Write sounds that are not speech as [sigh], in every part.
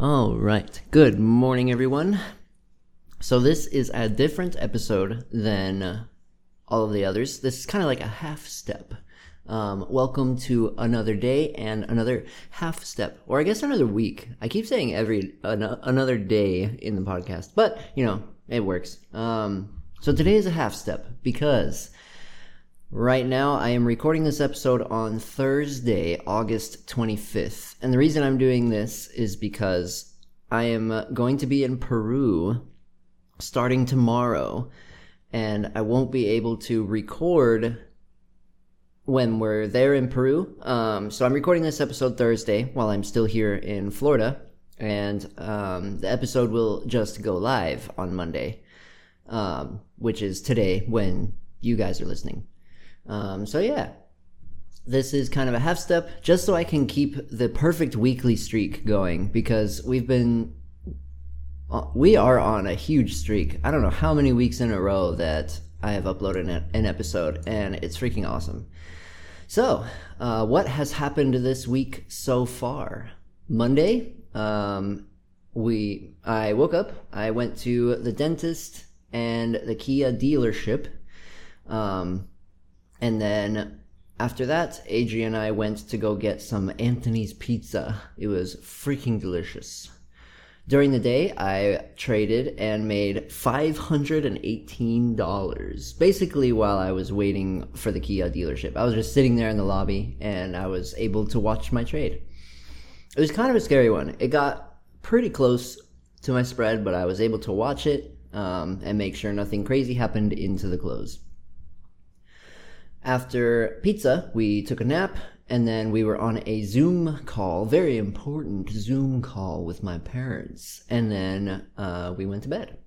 All right. Good morning, everyone. So, this is a different episode than all of the others. This is kind of like a half step. Um, welcome to another day and another half step, or I guess another week. I keep saying every an- another day in the podcast, but you know it works. Um, so today is a half step because Right now, I am recording this episode on Thursday, August 25th. And the reason I'm doing this is because I am going to be in Peru starting tomorrow, and I won't be able to record when we're there in Peru. Um, so I'm recording this episode Thursday while I'm still here in Florida, and um, the episode will just go live on Monday, um, which is today when you guys are listening. Um, so yeah, this is kind of a half step just so I can keep the perfect weekly streak going because we've been uh, we are on a huge streak. I don't know how many weeks in a row that I have uploaded an episode, and it's freaking awesome. So, uh, what has happened this week so far? Monday, um, we I woke up. I went to the dentist and the Kia dealership. Um, and then after that, Adrian and I went to go get some Anthony's pizza. It was freaking delicious. During the day, I traded and made $518. Basically, while I was waiting for the Kia dealership, I was just sitting there in the lobby and I was able to watch my trade. It was kind of a scary one. It got pretty close to my spread, but I was able to watch it um, and make sure nothing crazy happened into the close. After pizza, we took a nap and then we were on a Zoom call, very important Zoom call with my parents. And then uh, we went to bed.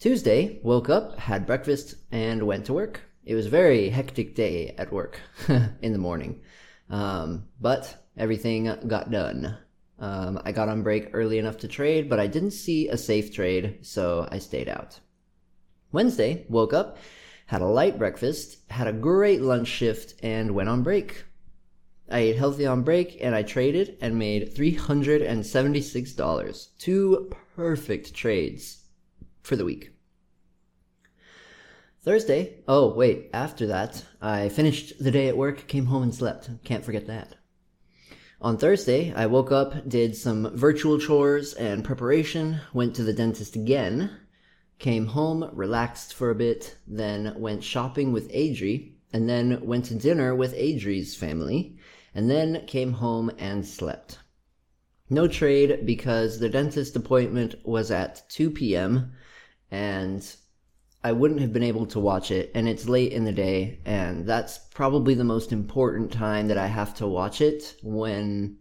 Tuesday, woke up, had breakfast, and went to work. It was a very hectic day at work [laughs] in the morning. Um, but everything got done. Um, I got on break early enough to trade, but I didn't see a safe trade, so I stayed out. Wednesday, woke up, had a light breakfast, had a great lunch shift, and went on break. I ate healthy on break and I traded and made $376. Two perfect trades for the week. Thursday, oh wait, after that, I finished the day at work, came home and slept. Can't forget that. On Thursday, I woke up, did some virtual chores and preparation, went to the dentist again, came home, relaxed for a bit, then went shopping with Adri, and then went to dinner with Adri's family, and then came home and slept. No trade because the dentist appointment was at 2 p.m. and I wouldn't have been able to watch it, and it's late in the day, and that's probably the most important time that I have to watch it when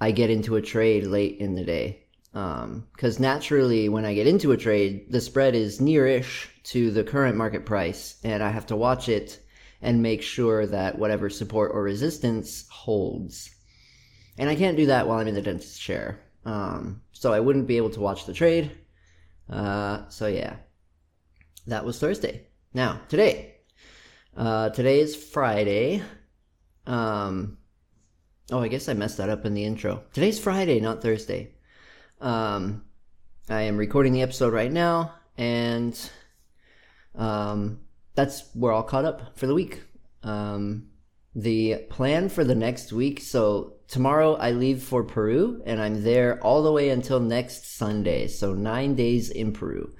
I get into a trade late in the day because um, naturally when I get into a trade, the spread is near-ish to the current market price, and I have to watch it and make sure that whatever support or resistance holds. And I can't do that while I'm in the dentist chair, um, so I wouldn't be able to watch the trade. Uh, so yeah, that was Thursday. Now today, uh, today is Friday. Um, oh, I guess I messed that up in the intro. Today's Friday, not Thursday. Um, I am recording the episode right now, and um, that's we're all caught up for the week. Um, the plan for the next week. So tomorrow I leave for Peru, and I'm there all the way until next Sunday. So nine days in Peru.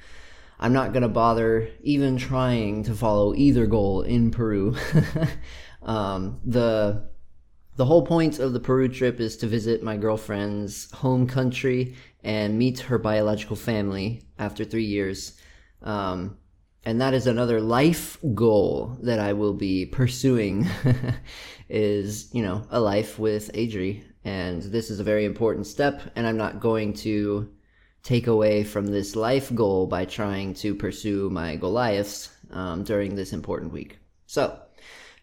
I'm not gonna bother even trying to follow either goal in Peru. [laughs] um, the the whole point of the Peru trip is to visit my girlfriend's home country and meet her biological family after three years. Um, and that is another life goal that I will be pursuing [laughs] is, you know, a life with Adri. And this is a very important step, and I'm not going to take away from this life goal by trying to pursue my Goliaths um, during this important week. So,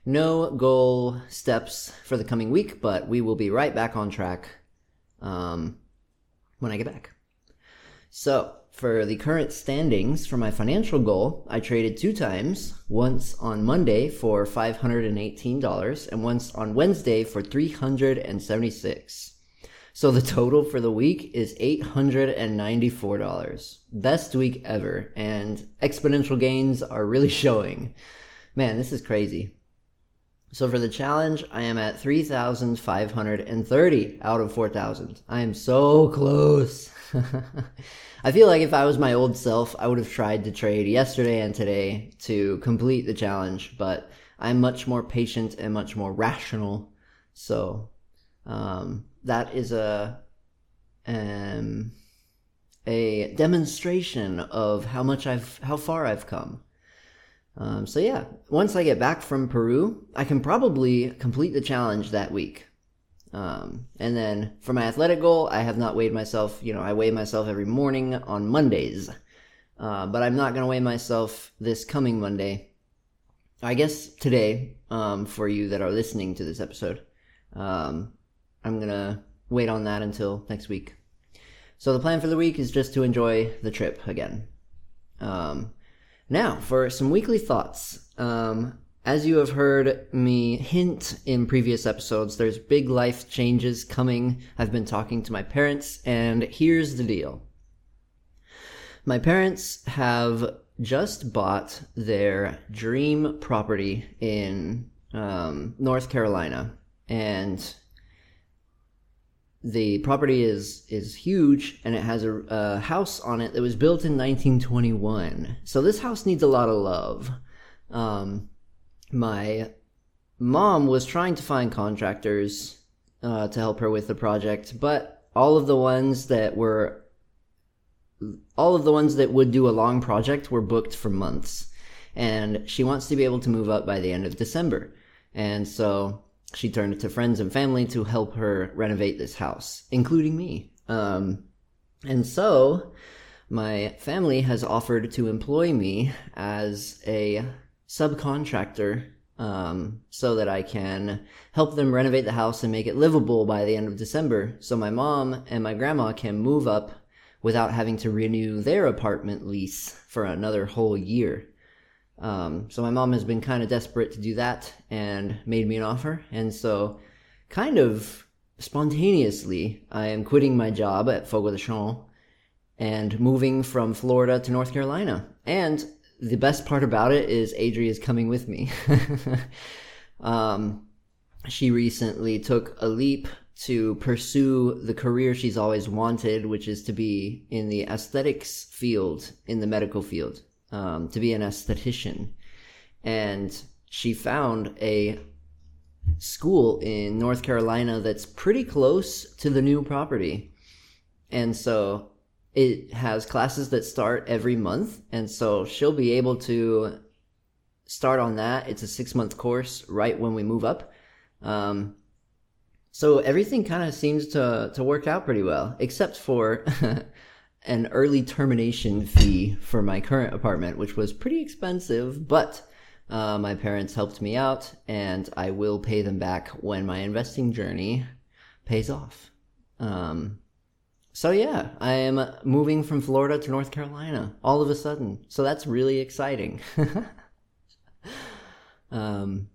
no goal steps for the coming week, but we will be right back on track um, when I get back. So, for the current standings for my financial goal, I traded two times, once on Monday for $518 and once on Wednesday for 376. So the total for the week is $894. Best week ever. And exponential gains are really [laughs] showing. Man, this is crazy. So for the challenge, I am at 3,530 out of 4,000. I am so close. [laughs] I feel like if I was my old self, I would have tried to trade yesterday and today to complete the challenge, but I'm much more patient and much more rational. So, um, that is a, um, a demonstration of how much I've, how far I've come. Um, so yeah, once I get back from Peru, I can probably complete the challenge that week. Um, and then for my athletic goal, I have not weighed myself. You know, I weigh myself every morning on Mondays. Uh, but I'm not going to weigh myself this coming Monday. I guess today, um, for you that are listening to this episode, um, I'm going to wait on that until next week. So the plan for the week is just to enjoy the trip again. Um, now, for some weekly thoughts. Um, as you have heard me hint in previous episodes, there's big life changes coming. I've been talking to my parents, and here's the deal. My parents have just bought their dream property in um, North Carolina, and the property is is huge, and it has a, a house on it that was built in 1921. So this house needs a lot of love. Um, my mom was trying to find contractors uh, to help her with the project, but all of the ones that were all of the ones that would do a long project were booked for months. And she wants to be able to move up by the end of December. And so she turned to friends and family to help her renovate this house, including me. Um, and so my family has offered to employ me as a subcontractor um, so that I can help them renovate the house and make it livable by the end of December so my mom and my grandma can move up without having to renew their apartment lease for another whole year. Um, so my mom has been kind of desperate to do that and made me an offer. And so, kind of spontaneously, I am quitting my job at Fogo de Chão and moving from Florida to North Carolina. And the best part about it is Adri is coming with me. [laughs] um, she recently took a leap to pursue the career she's always wanted, which is to be in the aesthetics field, in the medical field, um, to be an esthetician. And she found a school in North Carolina that's pretty close to the new property. And so it has classes that start every month and so she'll be able to start on that it's a six month course right when we move up um, so everything kind of seems to to work out pretty well except for [laughs] an early termination fee for my current apartment which was pretty expensive but uh, my parents helped me out and i will pay them back when my investing journey pays off um, so yeah, I am moving from Florida to North Carolina all of a sudden. So that's really exciting. [laughs] um,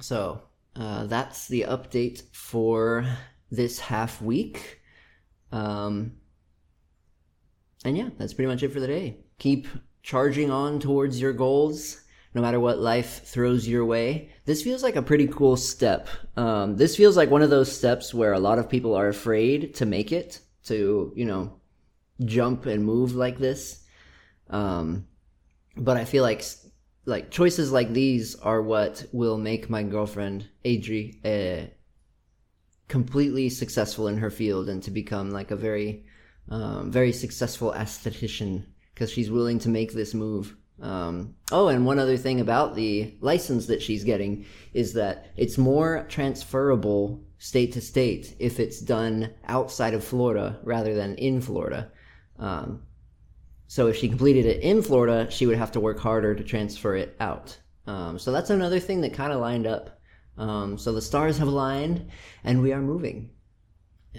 so uh, that's the update for this half week. Um, and yeah, that's pretty much it for the day. Keep charging on towards your goals, no matter what life throws your way. This feels like a pretty cool step. Um, this feels like one of those steps where a lot of people are afraid to make it to you know jump and move like this um but i feel like like choices like these are what will make my girlfriend adri uh, completely successful in her field and to become like a very um, very successful aesthetician because she's willing to make this move um, oh, and one other thing about the license that she's getting is that it's more transferable state to state if it's done outside of Florida rather than in Florida. Um, so if she completed it in Florida, she would have to work harder to transfer it out. Um, so that's another thing that kind of lined up. Um, so the stars have aligned and we are moving.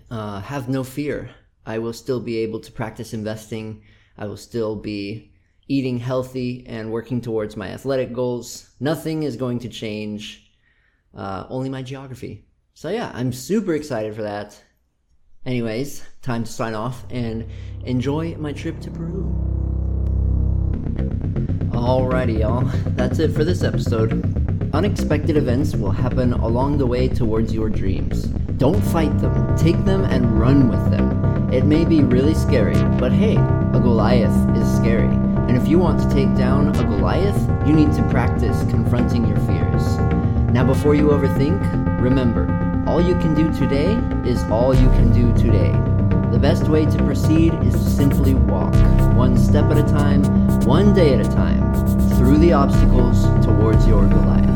Uh, have no fear. I will still be able to practice investing. I will still be eating healthy and working towards my athletic goals. Nothing is going to change, uh, only my geography. So yeah, I'm super excited for that. Anyways, time to sign off and enjoy my trip to Peru. Alrighty, y'all. That's it for this episode. Unexpected events will happen along the way towards your dreams. Don't fight them, take them and run with them. It may be really scary, but hey, a Goliath is scary. And if you want to take down a Goliath, you need to practice confronting your fears. Now, before you overthink, remember all you can do today is all you can do today. The best way to proceed is to simply walk, one step at a time, one day at a time, through the obstacles towards your Goliath.